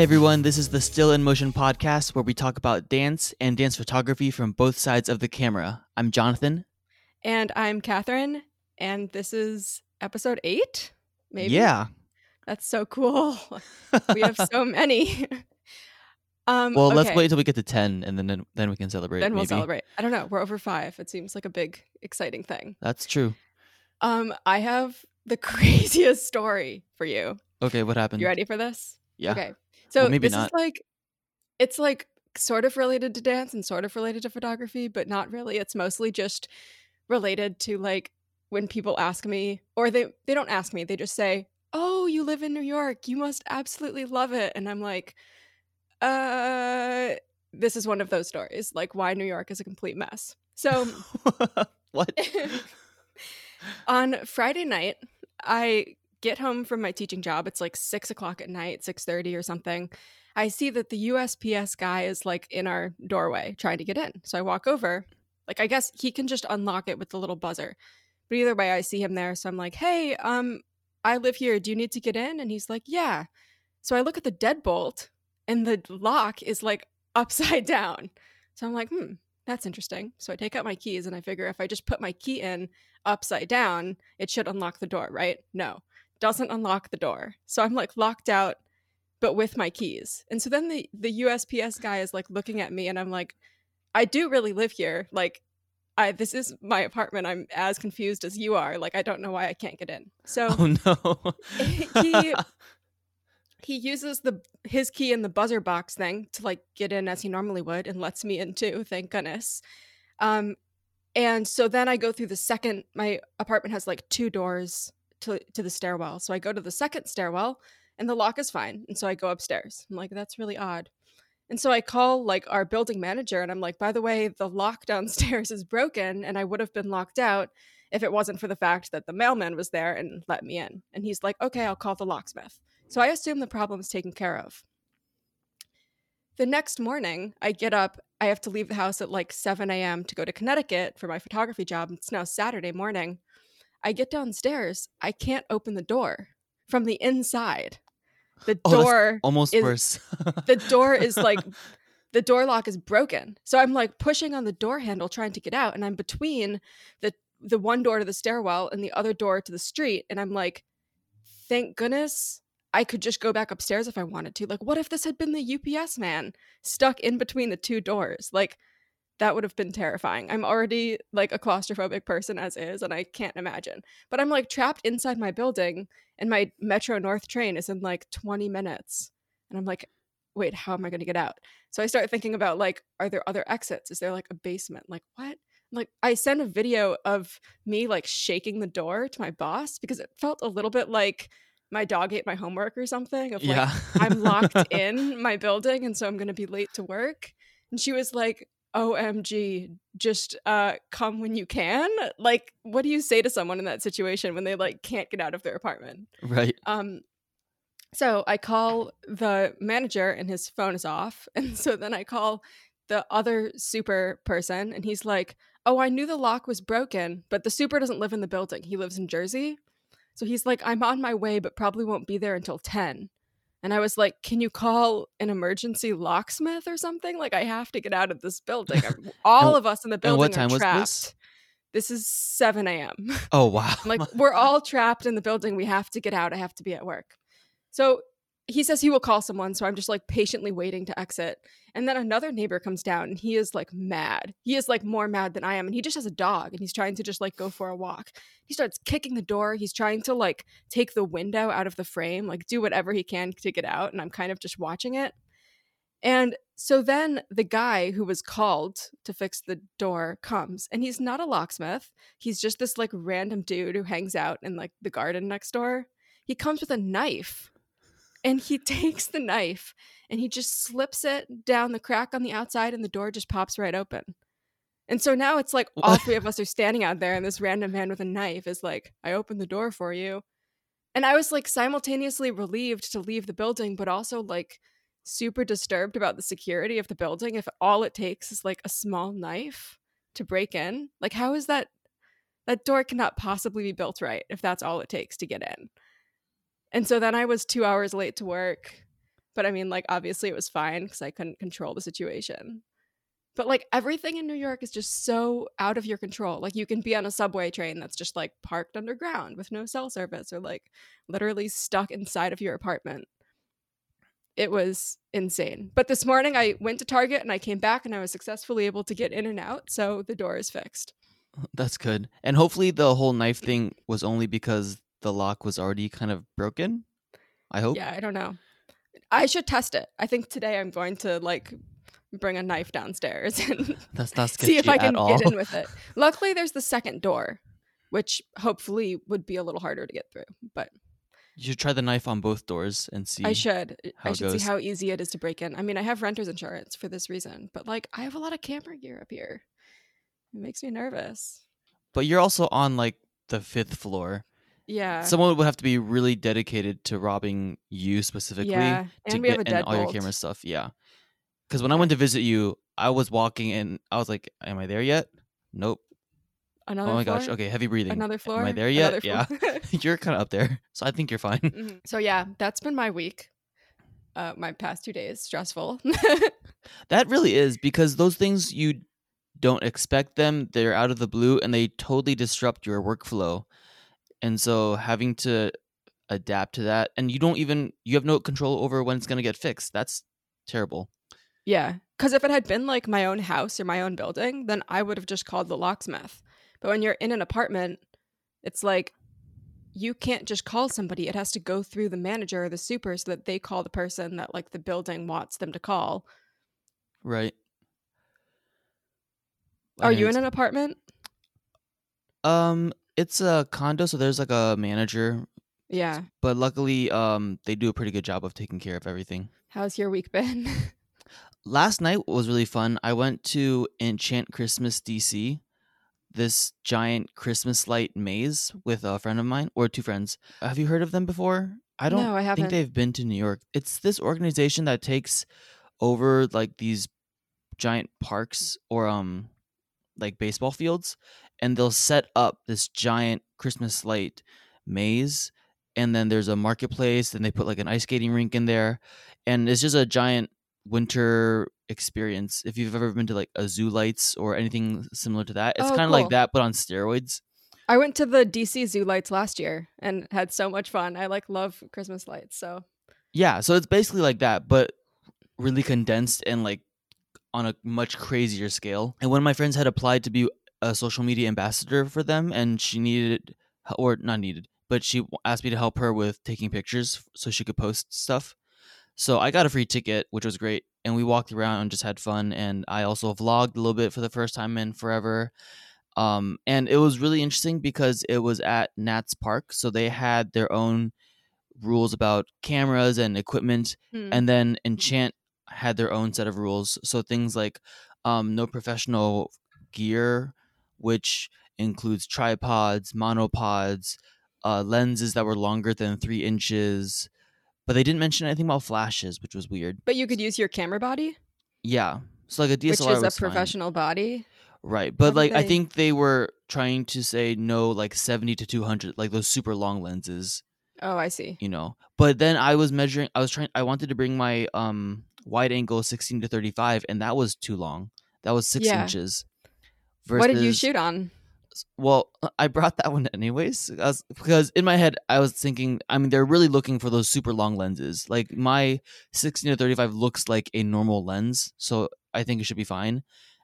Hey everyone, this is the Still in Motion podcast where we talk about dance and dance photography from both sides of the camera. I'm Jonathan. And I'm Catherine, and this is episode eight, maybe? Yeah. That's so cool. we have so many. um, Well, let's wait until we get to 10 and then then we can celebrate. Then we'll maybe. celebrate. I don't know. We're over five. It seems like a big, exciting thing. That's true. Um, I have the craziest story for you. Okay, what happened? You ready for this? Yeah. Okay. So maybe this not. is like it's like sort of related to dance and sort of related to photography, but not really. It's mostly just related to like when people ask me or they they don't ask me, they just say, "Oh, you live in New York. You must absolutely love it." And I'm like, "Uh, this is one of those stories, like why New York is a complete mess." So, what? on Friday night, I get home from my teaching job. It's like six o'clock at night, six thirty or something. I see that the USPS guy is like in our doorway trying to get in. So I walk over. Like I guess he can just unlock it with the little buzzer. But either way, I see him there. So I'm like, "Hey, um, I live here. Do you need to get in?" And he's like, "Yeah." So I look at the deadbolt, and the lock is like upside down. So I'm like, "Hmm, that's interesting." So I take out my keys, and I figure if I just put my key in upside down, it should unlock the door, right? No, doesn't unlock the door. So I'm like locked out, but with my keys. And so then the the USPS guy is like looking at me, and I'm like, I do really live here. Like, I this is my apartment. I'm as confused as you are. Like, I don't know why I can't get in. So oh no. he he uses the his key in the buzzer box thing to like get in as he normally would and lets me in too thank goodness um and so then i go through the second my apartment has like two doors to to the stairwell so i go to the second stairwell and the lock is fine and so i go upstairs i'm like that's really odd and so i call like our building manager and i'm like by the way the lock downstairs is broken and i would have been locked out if it wasn't for the fact that the mailman was there and let me in and he's like okay i'll call the locksmith so I assume the problem is taken care of. The next morning, I get up. I have to leave the house at like 7 a.m. to go to Connecticut for my photography job. It's now Saturday morning. I get downstairs. I can't open the door from the inside. The Oh, door, Almost is- worse. the door is like, the door lock is broken. So I'm like pushing on the door handle trying to get out, and I'm between the the one door to the stairwell and the other door to the street, and I'm like, thank goodness I could just go back upstairs if I wanted to. Like, what if this had been the UPS man stuck in between the two doors? Like, that would have been terrifying. I'm already like a claustrophobic person as is, and I can't imagine. But I'm like trapped inside my building, and my Metro North train is in like 20 minutes. And I'm like, wait, how am I going to get out? So I start thinking about like, are there other exits? Is there like a basement? Like, what? Like, I sent a video of me like shaking the door to my boss because it felt a little bit like my dog ate my homework or something of like yeah. I'm locked in my building and so I'm going to be late to work. And she was like, OMG, just uh come when you can. Like what do you say to someone in that situation when they like can't get out of their apartment? right. Um so I call the manager and his phone is off. And so then I call the other super person and he's like, "Oh, I knew the lock was broken, but the super doesn't live in the building. He lives in Jersey." So he's like, "I'm on my way, but probably won't be there until 10." And I was like, "Can you call an emergency locksmith or something? Like I have to get out of this building. All And- of us in the building what time are was trapped." this? This is 7 a.m. Oh wow. Like, we're all trapped in the building. We have to get out. I have to be at work. So he says he will call someone. So I'm just like patiently waiting to exit. And then another neighbor comes down and he is like mad. He is like more mad than I am. And he just has a dog and he's trying to just like go for a walk. He starts kicking the door. He's trying to like take the window out of the frame, like do whatever he can to get out. And I'm kind of just watching it. And so then the guy who was called to fix the door comes and he's not a locksmith. He's just this like random dude who hangs out in like the garden next door. He comes with a knife and he takes the knife and he just slips it down the crack on the outside and the door just pops right open. And so now it's like all three of us are standing out there and this random man with a knife is like, I opened the door for you. And I was like simultaneously relieved to leave the building, but also like super disturbed about the security of the building if all it takes is like a small knife to break in. Like, how is that? That door cannot possibly be built right if that's all it takes to get in. And so then I was two hours late to work. But I mean, like, obviously it was fine because I couldn't control the situation. But like everything in New York is just so out of your control. Like you can be on a subway train that's just like parked underground with no cell service or like literally stuck inside of your apartment. It was insane. But this morning I went to Target and I came back and I was successfully able to get in and out. So the door is fixed. That's good. And hopefully the whole knife thing was only because the lock was already kind of broken. I hope. Yeah, I don't know. I should test it. I think today I'm going to like bring a knife downstairs and see if I can get in with it. Luckily, there's the second door, which hopefully would be a little harder to get through. But You should try the knife on both doors and see. I should. I should see how easy it is to break in. I mean, I have renter's insurance for this reason, but like I have a lot of camera gear up here. It makes me nervous. But you're also on like the fifth floor. Yeah. Someone would have to be really dedicated to robbing you specifically yeah. to And we have a get and all your camera stuff. Yeah. Because when I went to visit you, I was walking and I was like, "Am I there yet?" Nope. Another oh my floor? gosh. Okay, heavy breathing. Another floor? Am I there yet? Yeah. you're kind of up there, so I think you're fine. Mhm. So yeah, that's been my week. Uh, my past two days stressful. That really is because those things you don't expect them, they're out of the blue and they totally disrupt your workflow. And so having to adapt to that and you don't even you have no control over when it's going to get fixed. That's terrible. yeah, because if it had been like my own house or my own building, then I would have just called the locksmith. But when you're in an apartment, it's like you can't just call somebody. It has to go through the manager or the super so that they call the person that like the building wants them to call. Right. Are you in an apartment? Um it's a condo so there's like a manager, Yeah. but luckily um they do a pretty good job of taking care of everything. How's your week been? last night was really fun. I went to Enchant Christmas DC, this giant Christmas light maze with a friend of mine or two friends. Have you heard of them before? I don't no, I haven't. think they've been to New York. It's this organization that takes over like these giant parks or um like baseball fields and they'll set up this giant Christmas light maze and then there's a marketplace and they put like an ice skating rink in there and it's just a giant winter experience. If you've ever been to like a zoo lights or anything similar to that it's Oh, kind of like that but on steroids. I went to the DC Zoo lights last year and had so much fun. I like love Christmas lights, so. Yeah so it's basically like that but really condensed and like on a much crazier scale. And one of my friends had applied to be a social media ambassador for them and she needed or not needed but she asked me to help her with taking pictures so she could post stuff. So i got a free ticket which was great and we walked around and just had fun and i also vlogged a little bit for the first time in forever. Um, and it was really interesting because it was at nats park so they had their own rules about cameras and equipment hmm. and then enchant had their own set of rules so things like um, no professional gear which includes tripods monopods uh, lenses that were longer than three inches but they didn't mention anything about flashes which was weird but you could use your camera body, yeah so like a dslr which is a was fine. professional body. right but How like i think they were trying to say no like 70 to 200 like those super long lenses Oh, I see. you know but then i was measuring i was trying i wanted to bring my um wide angle 16 to 35 and that was too long that was six Yeah. inches What did you shoot on? well i brought that one anyways was, because in my head i was thinking i mean they're really looking for those super long lenses like my 16 to 35 looks like a normal lens so i think it should be fine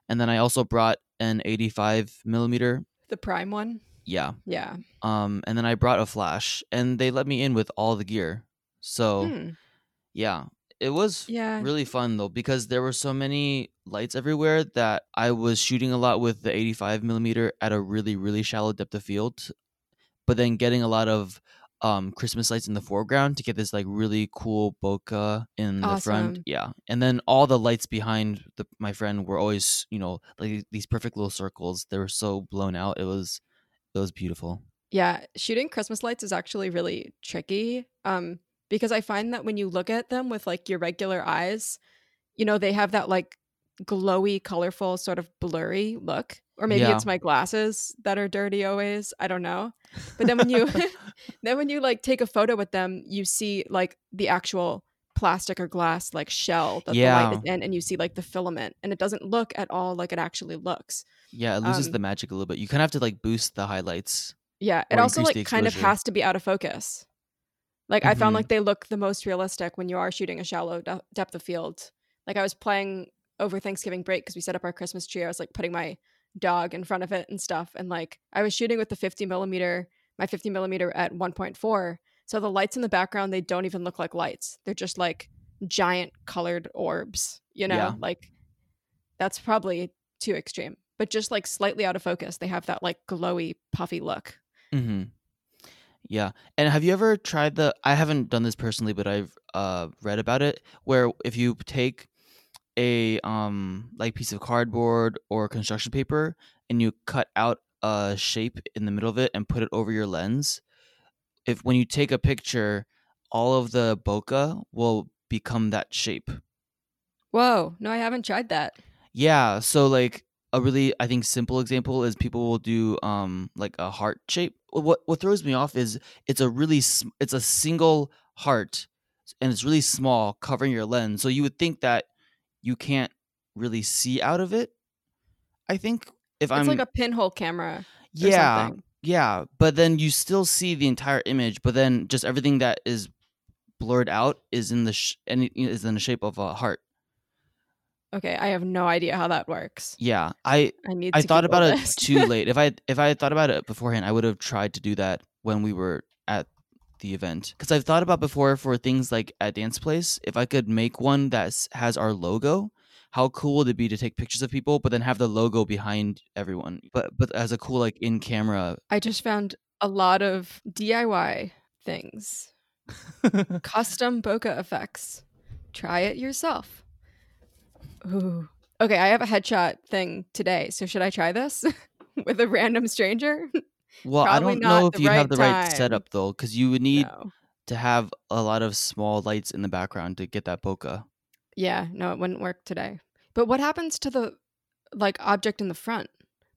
and then i also brought an 85 millimeter The prime one? yeah Yeah. um and then i brought a flash and they let me in with all the gear so Hmm. yeah it was Yeah. really fun though because there were so many lights everywhere that I was shooting a lot with the 85 millimeter at a really really shallow depth of field, but then getting a lot of um Christmas lights in the foreground to get this like really cool bokeh in the front. Yeah, and then all the lights behind the, my friend were always you know like these perfect little circles. They were so blown out. It was it was beautiful. Yeah, shooting Christmas lights is actually really tricky. Um, because I find that when you look at them with like your regular eyes, you know, they have that like glowy, colorful, sort of blurry look. Or maybe Yeah. it's my glasses that are dirty always. I don't know. But then when you then when you like take a photo with them, you see like the actual plastic or glass like shell that the Yeah. light is in and you see like the filament and it doesn't look at all like it actually looks. Yeah, it loses Um, the magic a little bit. You kind of have to like boost the highlights. Yeah, it also like kind of has to be out of focus. Like I found Mhm. like they look the most realistic when you are shooting a shallow de- depth of field. Like I was playing over Thanksgiving break because we set up our Christmas tree. I was like putting my dog in front of it and stuff, and like I was shooting with the 50 millimeter, my 50 millimeter at 1.4. So the lights in the background they don't even look like lights. They're just like giant colored orbs. You know, Yeah. like that's probably too extreme. But just like slightly out of focus, they have that like glowy, puffy look. Mm-hmm. Yeah. And have you ever tried the I haven't done this personally, but I've uh read about it where if you take a um like piece of cardboard or construction paper and you cut out a shape in the middle of it and put it over your lens, if when you take a picture, all of the bokeh will become that shape. Whoa, no, I haven't tried that. Yeah, so like a really I think simple example is people will do um like a heart shape. Wh- What what throws me off is it's a really it's a single heart and it's really small covering your lens. So you would think that you can't really see out of it. I think if It's I'm like a pinhole camera. or yeah, something. yeah, but then you still see the entire image, but then just everything that is blurred out is in the sh- any is in the shape of a heart. Okay, I have no idea how that works. Yeah, I I need. I thought about it too late. If I if I had thought about it beforehand, I would have tried to do that when we were at the event. Because I've thought about before for things like at Dance Place, if I could make one that has our logo, how cool would it be to take pictures of people, but then have the logo behind everyone, but but as a cool like in camera. I just found a lot of DIY things, custom bokeh effects. Try it yourself. Ooh. Okay, I have a headshot thing today. So should I try this with a random stranger? well, I Probably don't know if you'd have the right time. setup though, because you would need no. to have a lot of small lights in the background to get that bokeh. Yeah, no, it wouldn't work today. But what happens to the like object in the front?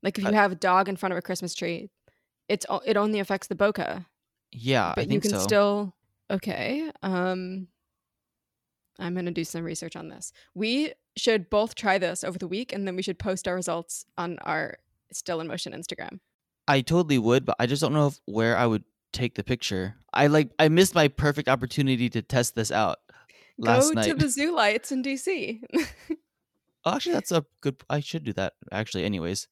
Like if you Uh, have a dog in front of a Christmas tree, it's it only affects the bokeh. Yeah, but I you can so. still okay um i'm gonna do some research on this we should both try this over the week and then we should post our results on our still in motion instagram I totally would, but I just don't know if, where I would take the picture. I like I missed my perfect opportunity to test this out last go night. to the zoo lights in dc Oh, actually, that's a good. I should do that. Actually, anyways.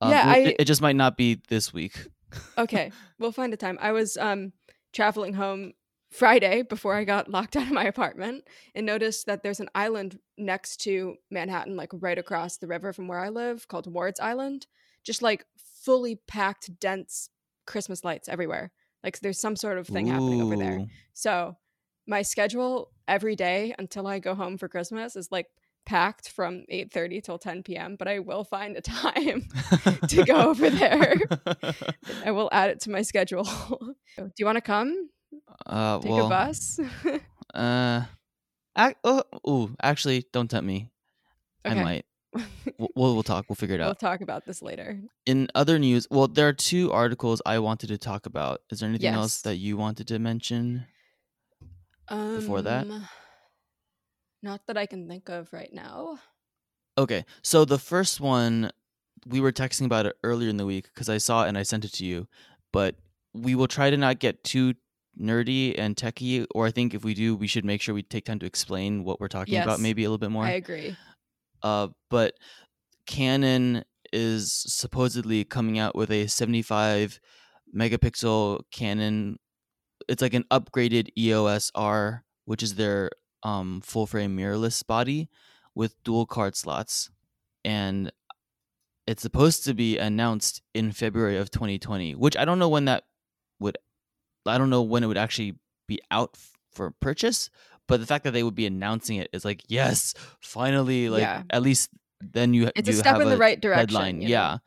Um, Yeah, it, I- it just might not be this week. okay we'll find a time i was um traveling home friday before i got locked out of my apartment and noticed that there's an island next to manhattan like right across the river from where i live called ward's island just like fully packed dense christmas lights everywhere like there's some sort of thing happening over there so my schedule every day until i go home for christmas is like packed from 8.30 till 10 p.m but i will find a time to go over there. I will add it to my schedule. Do you want to come? Uh, Take well, a bus? uh, ac- oh, ooh, actually, don't tempt me. I might. We'll, we'll talk. We'll figure it out. we'll talk about this later. In other news, well, there are two articles I wanted to talk about. Is there anything else that you wanted to mention? Um, Before that? Not that I can think of right now. Okay, so the first one we were texting about it earlier in the week because I saw it and I sent it to you. But we will try to not get too nerdy and techy, or I think if we do, we should make sure we take time to explain what we're talking about, maybe a little bit more. I agree. Uh, but Canon is supposedly coming out with a 75 megapixel Canon. It's like an upgraded EOS R, which is their um, full frame mirrorless body with dual card slots, and it's supposed to be announced in February of 2020. Which I don't know when that would. I don't know when it would actually be out for purchase. But the fact that they would be announcing it is like, yes, finally, like Yeah. at least then you It's you a step have in the right direction. deadline. you know? Yeah.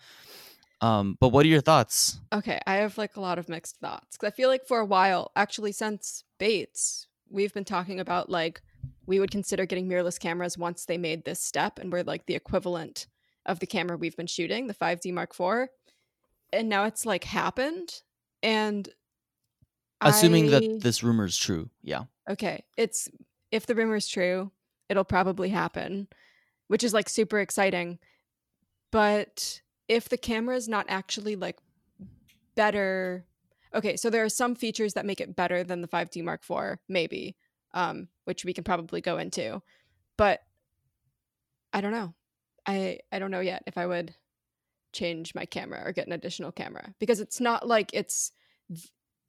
Um, but what are your thoughts? Okay, I have like a lot of mixed thoughts because I feel like for a while, actually since Bates, we've been talking about like we would consider getting mirrorless cameras once they made this step and we're like the equivalent of the camera we've been shooting, the 5D Mark IV. And now it's like happened. And Assuming I- that this rumor is true. Yeah. okay, it's if the rumor is true, it'll probably happen, which is like super exciting. But if the camera is not actually like better, okay, so there are some features that make it better than the 5D Mark IV, maybe, um, which we can probably go into. But I don't know. I I don't know yet if I would change my camera or get an additional camera because it's not like it's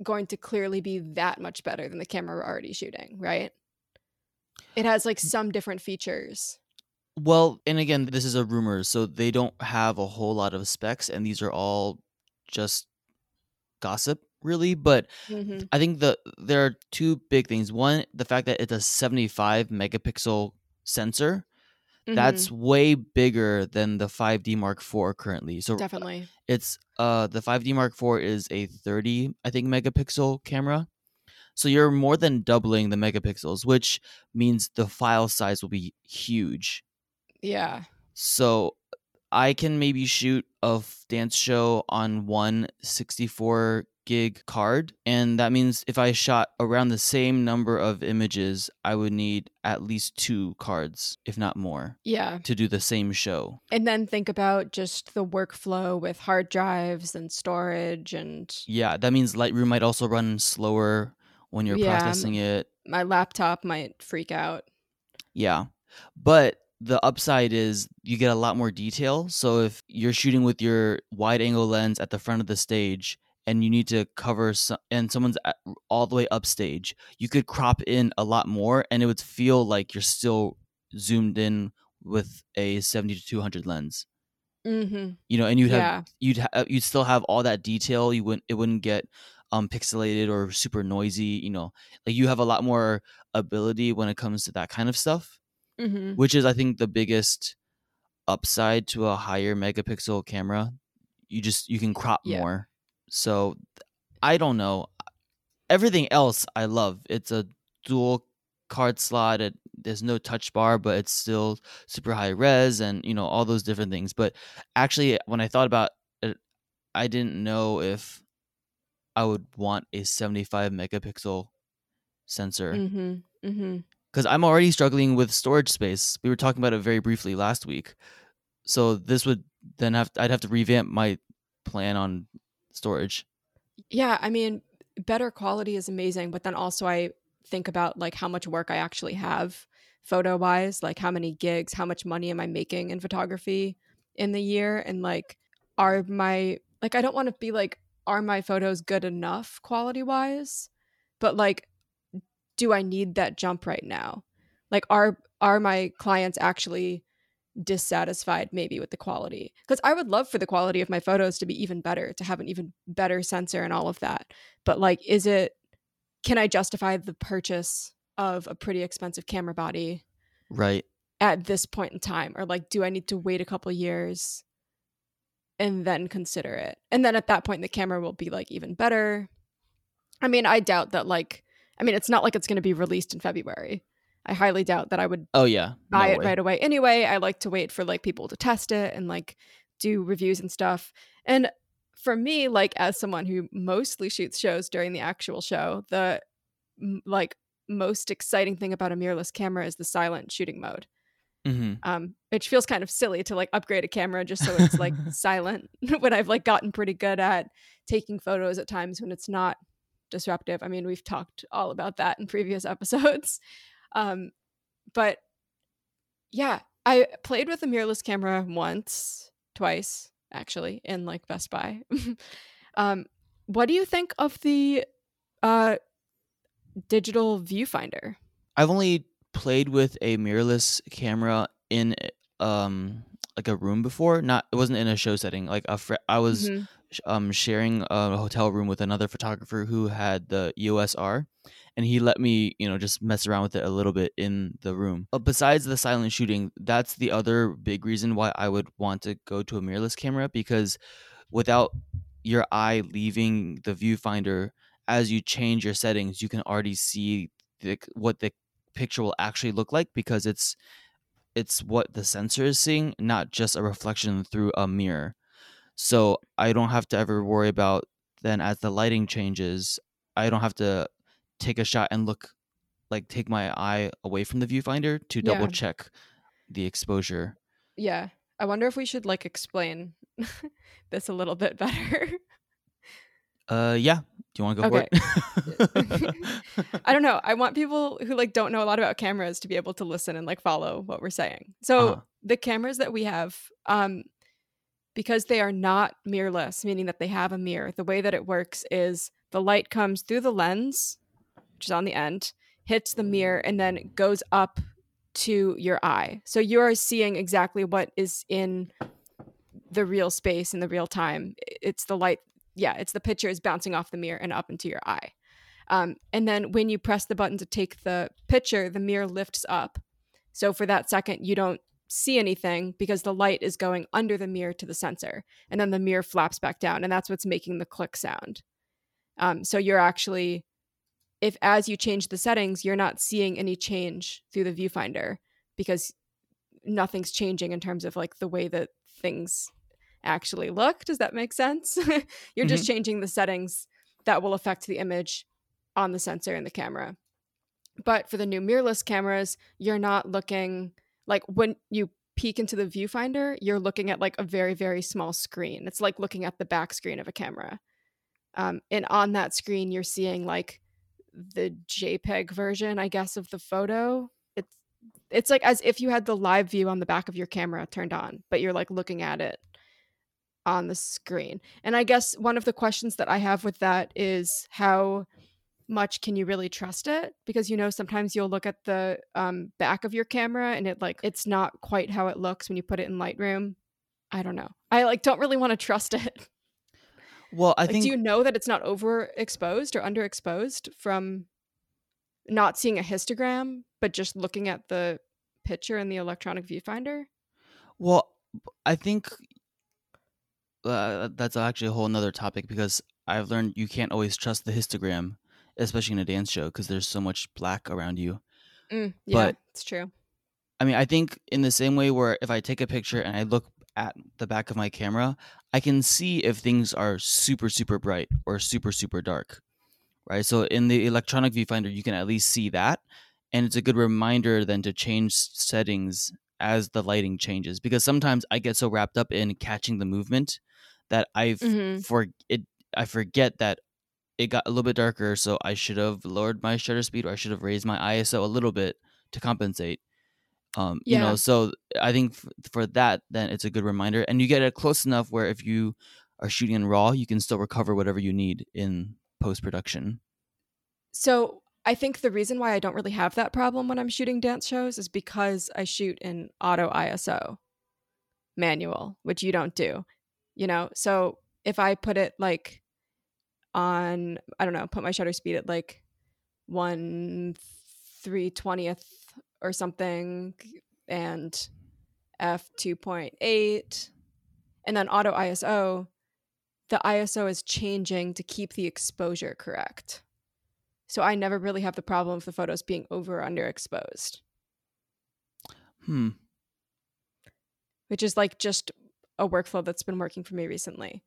going to clearly be that much better than the camera we're already shooting, right? It has like some different features. Well, and again, this is a rumor, so they don't have a whole lot of specs, and these are all just gossip, really. But Mm-hmm. I think the there are two big things. One, the fact that it's a 75 megapixel sensor. Mm-hmm. That's way bigger than the 5D Mark IV currently. So definitely. it's uh the 5D Mark IV is a 30 I think megapixel camera. So you're more than doubling the megapixels, which means the file size will be huge. Yeah. So I can maybe shoot a f- dance show on one 64 gig card. And that means if I shot around the same number of images, I would need at least two cards, if not more, Yeah. to do the same show. And then think about just the workflow with hard drives and storage and Yeah, that means Lightroom might also run slower when you're Yeah, processing it. my laptop might freak out. Yeah. But the upside is you get a lot more detail. So if you're shooting with your wide angle lens at the front of the stage and you need to cover some, and someone's all the way upstage, you could crop in a lot more and it would feel like you're still zoomed in with a 70 to 200 lens. Mm-hmm. You know, and you'd have Yeah. you'd ha- you'd still have all that detail. You wouldn't it wouldn't get um pixelated or super noisy. You know, like you have a lot more ability when it comes to that kind of stuff Mm-hmm. which is I think the biggest upside to a higher megapixel camera. You just you can crop Yeah. more. So I don't know. Everything else I love. It's a dual card slot. It, there's no touch bar, but it's still super high res and you know all those different things. But actually, when I thought about it, I didn't know if I would want a 75 megapixel sensor Mm-hmm. Mm-hmm. because I'm already struggling with storage space. We were talking about it very briefly last week, so this would then have I'd have to revamp my plan on storage. Yeah, I mean, better quality is amazing, but then also I think about like how much work I actually have photo wise, like how many gigs, how much money am I making in photography in the year and like are my like I don't want to be like are my photos good enough quality wise, but like do I need that jump right now? Like are are my clients actually dissatisfied maybe with the quality because i would love for the quality of my photos to be even better to have an even better sensor and all of that but like is it can i justify the purchase of a pretty expensive camera body Right. at this point in time? Or like do i need to wait a couple years and then consider it? And then at that point the camera will be like even better. I mean i doubt that like i mean it's not like it's going to be released in february i highly doubt that i would Oh yeah. No buy it way. right away anyway i like to wait for like people to test it and like do reviews and stuff and for me like as someone who mostly shoots shows during the actual show the like most exciting thing about a mirrorless camera is the silent shooting mode Mhm. um which feels kind of silly to like upgrade a camera just so it's like silent when i've like gotten pretty good at taking photos at times when it's not disruptive i mean we've talked all about that in previous episodes um but yeah i played with a mirrorless camera once twice actually in like best buy um what do you think of the uh digital viewfinder I've only played with a mirrorless camera in um like a room before. Not it wasn't in a show setting. Like a fr- I was Mhm. Um sharing a hotel room with another photographer who had the EOS R and he let me, you know, just mess around with it a little bit in the room. But besides the silent shooting, that's the other big reason why I would want to go to a mirrorless camera because without your eye leaving the viewfinder as you change your settings, you can already see the, what the picture will actually look like because it's it's what the sensor is seeing, not just a reflection through a mirror. So I don't have to ever worry about then as the lighting changes, I don't have to take a shot and look like take my eye away from the viewfinder to double Yeah. check the exposure. Yeah. I wonder if we should like explain this a little bit better. Uh, yeah. Do you want to go Okay. for it? I don't know. I want people who like don't know a lot about cameras to be able to listen and like follow what we're saying. So Uh-huh. the cameras that we have, um, because they are not mirrorless, meaning that they have a mirror, the way that it works is the light comes through the lens, which is on the end, hits the mirror, and then goes up to your eye. So you are seeing exactly what is in the real space in the real time. It's the light, yeah, it's the picture is bouncing off the mirror and up into your eye. Um, and then when you press the button to take the picture, the mirror lifts up. So for that second, you don't see anything because the light is going under the mirror to the sensor. And then the mirror flaps back down. And that's what's making the click sound. Um, so you're actually, if as you change the settings, you're not seeing any change through the viewfinder because nothing's changing in terms of like the way that things actually look. Does that make sense? you're just changing the settings that will affect the image on the sensor in the camera. But for the new mirrorless cameras, you're not looking like when you peek into the viewfinder, you're looking at like a very, very small screen. It's like looking at the back screen of a camera. Um, and on that screen, you're seeing like the JPEG version, I guess, of the photo. It's it's like as if you had the live view on the back of your camera turned on, but you're like looking at it on the screen. And I guess one of the questions that I have with that is how much can you really trust it? Because you know sometimes you'll look at the um, back of your camera and it like it's not quite how it looks when you put it in lightroom. I don't know. I like don't really want to trust it. Well, I like think do you know that it's not overexposed or underexposed from not seeing a histogram but just looking at the picture in the electronic viewfinder? Well, I think uh, that's actually a whole nother topic because I've learned you can't always trust the histogram, especially in a dance show, because there's so much black around you. Mm, yeah But- it's true I mean, I think in the same way where if I take a picture and I look at the back of my camera, I can see if things are super, super bright or super, super dark. Right. So in the electronic viewfinder, you can at least see that. And it's a good reminder then to change settings as the lighting changes because sometimes I get so wrapped up in catching the movement that I Mhm. for it I forget that it got a little bit darker, so I should have lowered my shutter speed or I should have raised my ISO a little bit to compensate. Um, you know, so I think f- for that, then it's a good reminder, and you get it close enough where if you are shooting in raw, you can still recover whatever you need in post production. So I think the reason why I don't really have that problem when I'm shooting dance shows is because I shoot in auto ISO manual, which you don't do. You know, so if I put it like on, I don't know, put my shutter speed at like one three twentieth or something, and f two point eight, and then auto ISO, the ISO is changing to keep the exposure correct. So I never really have the problem of the photos being over or underexposed, Hmm. which is like just a workflow that's been working for me recently.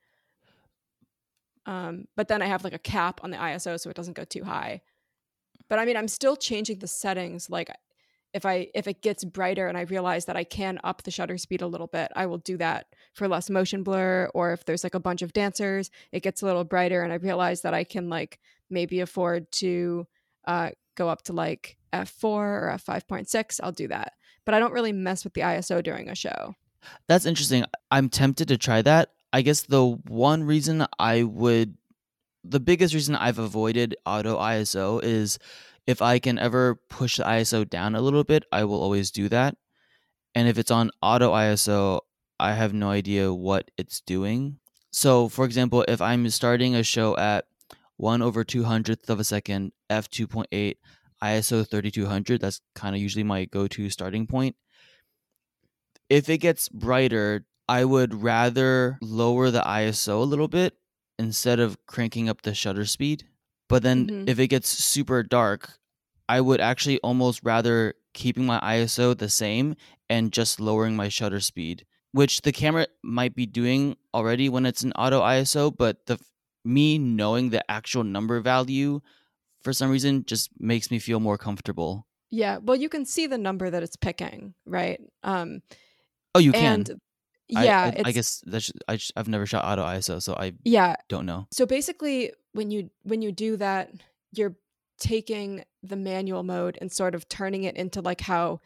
Um, but then I have like a cap on the ISO so it doesn't go too high. But I mean, I'm still changing the settings. Like if I if it gets brighter and I realize that I can up the shutter speed a little bit, I will do that for less motion blur. Or if there's like a bunch of dancers, it gets a little brighter and I realize that I can like maybe afford to uh, go up to like f4 or f5.6. I'll do that. But I don't really mess with the ISO during a show. That's interesting. I'm tempted to try that. I guess the one reason I would, the biggest reason I've avoided auto ISO is if I can ever push the ISO down a little bit, I will always do that. And if it's on auto ISO, I have no idea what it's doing. So, for example, if I'm starting a show at 1 over 200th of a second, f2.8, ISO 3200, that's kind of usually my go to starting point. If it gets brighter, I would rather lower the ISO a little bit instead of cranking up the shutter speed. But then Mhm. if it gets super dark, I would actually almost rather keeping my ISO the same and just lowering my shutter speed, which the camera might be doing already when it's in auto ISO, but the me knowing the actual number value for some reason just makes me feel more comfortable. Yeah, well, you can see the number that it's picking, right? Um, Oh, you can. and yeah, I, it's, I guess that's I I've never shot auto ISO, so I yeah. don't know. So basically, when you when you do that, you're taking the manual mode and sort of turning it into like how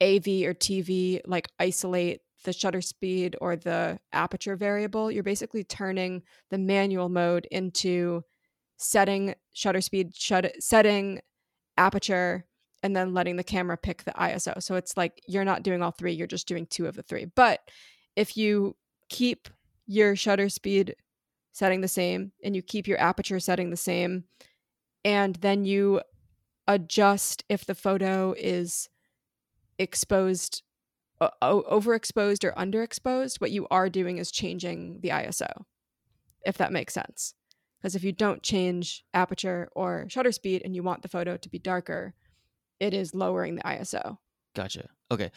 AV or TV like isolate the shutter speed or the aperture variable. You're basically turning the manual mode into setting shutter speed, shut setting aperture, and then letting the camera pick the ISO. So it's like you're not doing all three, you're just doing two of the three. But if you keep your shutter speed setting the same and you keep your aperture setting the same, and then you adjust if the photo is exposed overexposed or underexposed what you are doing is changing the iso if that makes sense because if you don't change aperture or shutter speed and you want the photo to be darker it is lowering the iso Gotcha. Okay.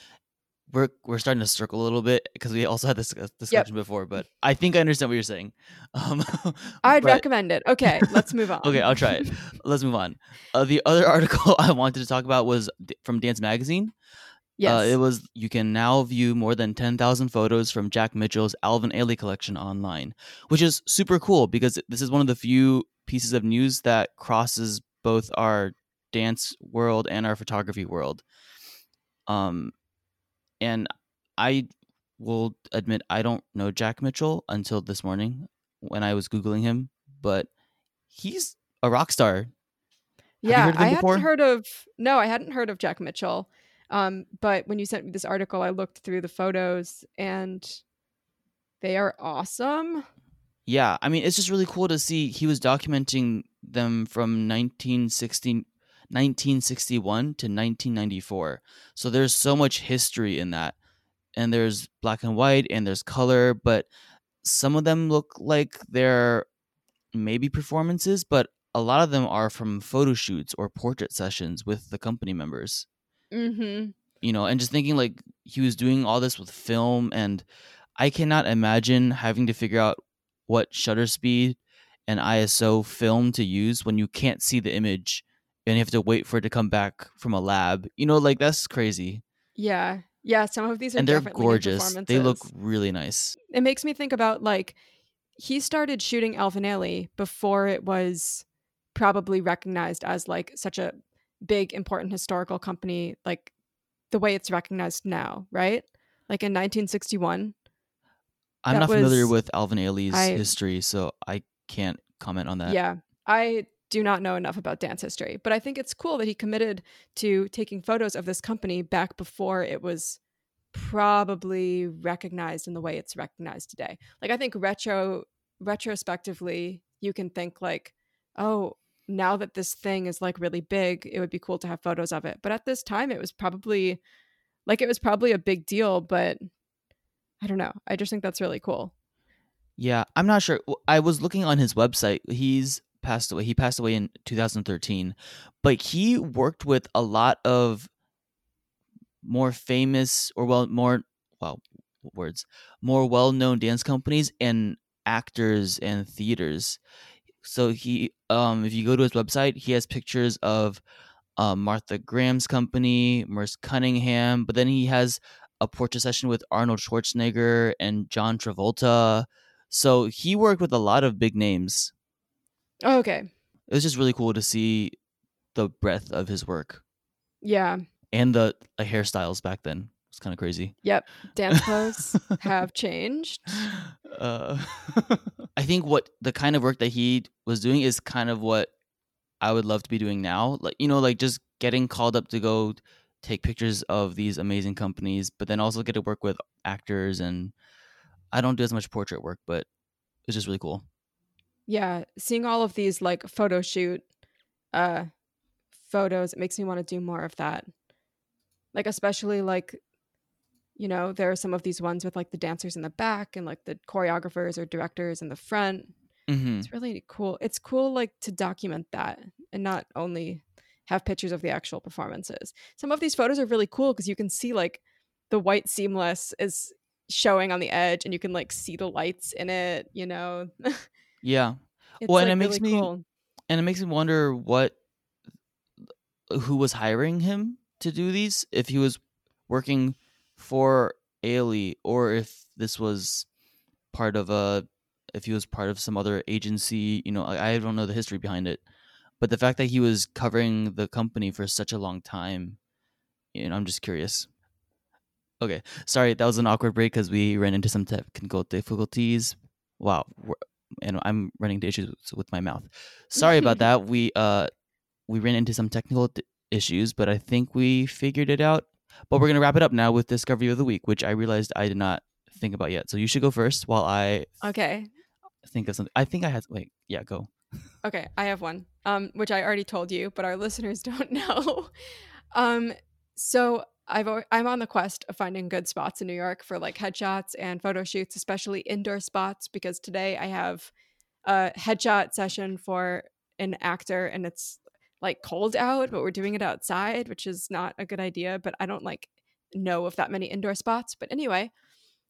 We're we're starting to circle a little bit because we also had this uh, discussion before, but I think I understand what you're saying. Um, i'd but- recommend it okay let's move on Okay, I'll try it. Let's move on. Uh, the other article I wanted to talk about was from Dance Magazine. yes Uh, it was you can now view more than 10,000 photos from Jack Mitchell's Alvin Ailey collection online, which is super cool because this is one of the few pieces of news that crosses both our dance world and our photography world. Um and I will admit I don't know Jack Mitchell until this morning when I was googling him, but he's a rock star. yeah heard of him i before? hadn't heard of no i hadn't heard of jack mitchell um, but when you sent me this article i looked through the photos and they are awesome Yeah, I mean, it's just really cool to see he was documenting them from 1960, 1961 to 1994. So there's so much history in that. And there's black and white and there's color, but some of them look like they're maybe performances, but a lot of them are from photo shoots or portrait sessions with the company members mm-hmm you know, and just thinking like he was doing all this with film, and I cannot imagine having to figure out what shutter speed and ISO film to use when you can't see the image and you have to wait for it to come back from a lab. You know, like that's crazy. Yeah. Yeah, some of these are And they're gorgeous. They look really nice. It makes me think about like he started shooting Alvin Ailey before it was probably recognized as like such a big important historical company like the way it's recognized now, right? Like in 1961. I'm not familiar with Alvin Ailey's I- history, so I can't comment on that. Yeah. I do not know enough about dance history, but I think it's cool that he committed to taking photos of this company back before it was probably recognized in the way it's recognized today. Like I think retro retrospectively you can think like, "Oh, now that this thing is like really big, it would be cool to have photos of it." But at this time it was probably like it was probably a big deal, but I don't know. I just think that's really cool. Yeah, I'm not sure. I was looking on his website. He's passed away. He passed away in 2013, but he worked with a lot of more famous or well more well words more well-known dance companies and actors and theaters. So he um if you go to his website, he has pictures of um, Martha Graham's company, Merce Cunningham, but then he has a portrait session with Arnold Schwarzenegger and John Travolta. So he worked with a lot of big names. Oh, okay. It was just really cool to see the breadth of his work Yeah. and the uh, hairstyles back then. It's kind of crazy. Yep. Dance clothes have changed. Uh, I think what the kind of work that he was doing is kind of what I would love to be doing now. Like you know, like just getting called up to go take pictures of these amazing companies, but then also get to work with actors and I don't do as much portrait work, but it's just really cool. Yeah, seeing all of these like photo shoot uh photos, it makes me want to do more of that. Like especially like you know, there are some of these ones with like the dancers in the back and like the choreographers or directors in the front. hmm It's really cool. It's cool like to document that and not only have pictures of the actual performances. Some of these photos are really cool because you can see like the white seamless is showing on the edge and you can like see the lights in it, you know. Yeah, It's Well, and like it makes really me- cool. and it makes me wonder what who was hiring him to do these. If he was working for Ailey, or if this was part of a, if he was part of some other agency. You know, I, I don't know the history behind it, but the fact that he was covering the company for such a long time, you know, I'm just curious. Okay, sorry, that was an awkward break because we ran into some technical difficulties. Wow, we're- and I'm running into issues with my mouth. Sorry about that. We uh we ran into some technical d- issues, but I think we figured it out. But we're gonna wrap it up now with discovery of the week, which I realized I did not think about yet. So you should go first while I Okay. think of something. I think I had. Wait, yeah, go. Okay, I have one, um, which I already told you, but our listeners don't know. um, so I've I'm on the quest of finding good spots in New York for like headshots and photo shoots, especially indoor spots, because today I have a headshot session for an actor, and it's like cold out, but we're doing it outside, which is not a good idea. But I don't like know of that many indoor spots. But anyway,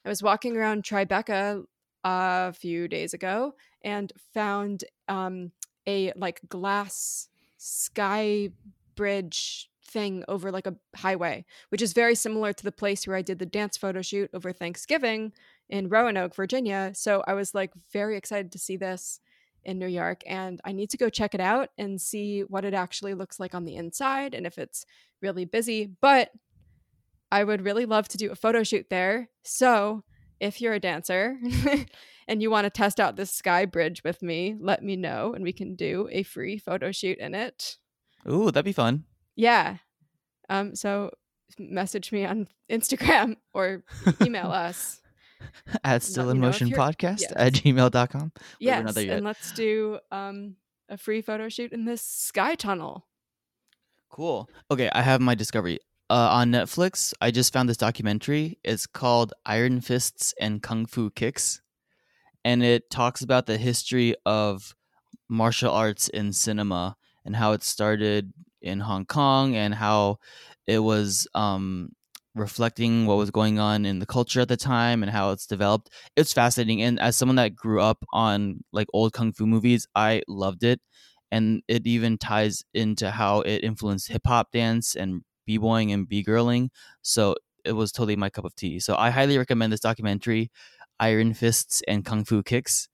I was walking around Tribeca a few days ago and found um, a like glass sky bridge thing over like a highway, which is very similar to the place where I did the dance photo shoot over Thanksgiving in Roanoke, Virginia. So I was like very excited to see this in New York and I need to go check it out and see what it actually looks like on the inside and if it's really busy. But I would really love to do a photo shoot there. So if you're a dancer and you want to test out this sky bridge with me, let me know and we can do a free photo shoot in it. Ooh, that'd be fun. Yeah. Um so message me on Instagram or email us. At still in me know if motion podcast yes. at gmail.com. yes, and let's do um a free photo shoot in this sky tunnel. Cool. Okay, I have my discovery. Uh, on Netflix, I just found this documentary. It's called Iron Fists and Kung Fu Kicks. And it talks about the history of martial arts in cinema and how it started in Hong Kong and how it was um, reflecting what was going on in the culture at the time and how it's developed. It's fascinating. And as someone that grew up on like old Kung Fu movies, I loved it and it even ties into how it influenced hip hop dance and b-boying and b-girling. So it was totally my cup of tea. So I highly recommend this documentary, Iron Fists and Kung Fu Kicks.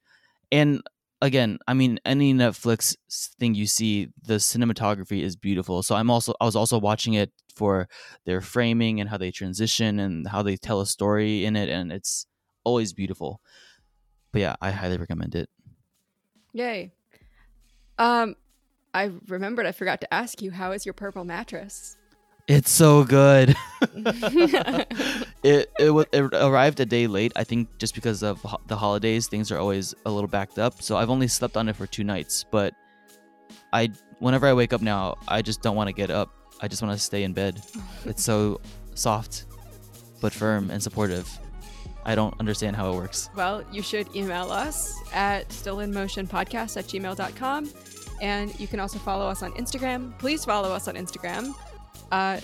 And again, I mean, any Netflix thing you see, the cinematography is beautiful. So I'm also I was also watching it for their framing and how they transition and how they tell a story in it, and it's always beautiful. But yeah, I highly recommend it. Yay. Um I remembered I forgot to ask you how is your purple mattress? It's so good. it it, wa- it arrived a day late. I think just because of ho- the holidays, things are always a little backed up. So I've only slept on it for two nights. But I, whenever I wake up now, I just don't want to get up. I just want to stay in bed. It's so soft, but firm and supportive. I don't understand how it works. Well, you should email us at stillinmotionpodcast at gmail.com. And you can also follow us on Instagram. Please follow us on Instagram uh,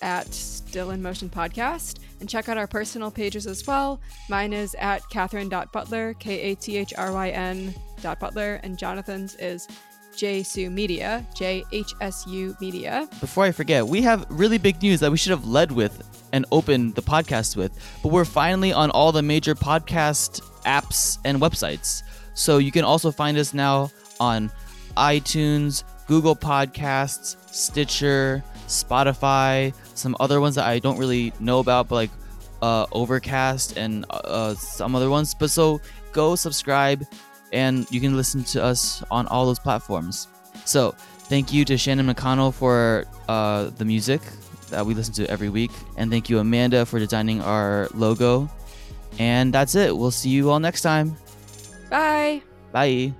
at Still in Motion Podcast. And check out our personal pages as well. Mine is at Kathryn.butler, K A T H R Y N dot Butler. And Jonathan's is JSU Media, J H S U Media. Before I forget, we have really big news that we should have led with and opened the podcast with, but we're finally on all the major podcast apps and websites. So you can also find us now on iTunes, Google Podcasts, Stitcher, Spotify, some other ones that I don't really know about, but like uh, Overcast and uh, some other ones. But so go subscribe and you can listen to us on all those platforms. So thank you to Shannon McConnell for uh, the music that we listen to every week. And thank you, Amanda, for designing our logo. And that's it. We'll see you all next time. Bye. Bye.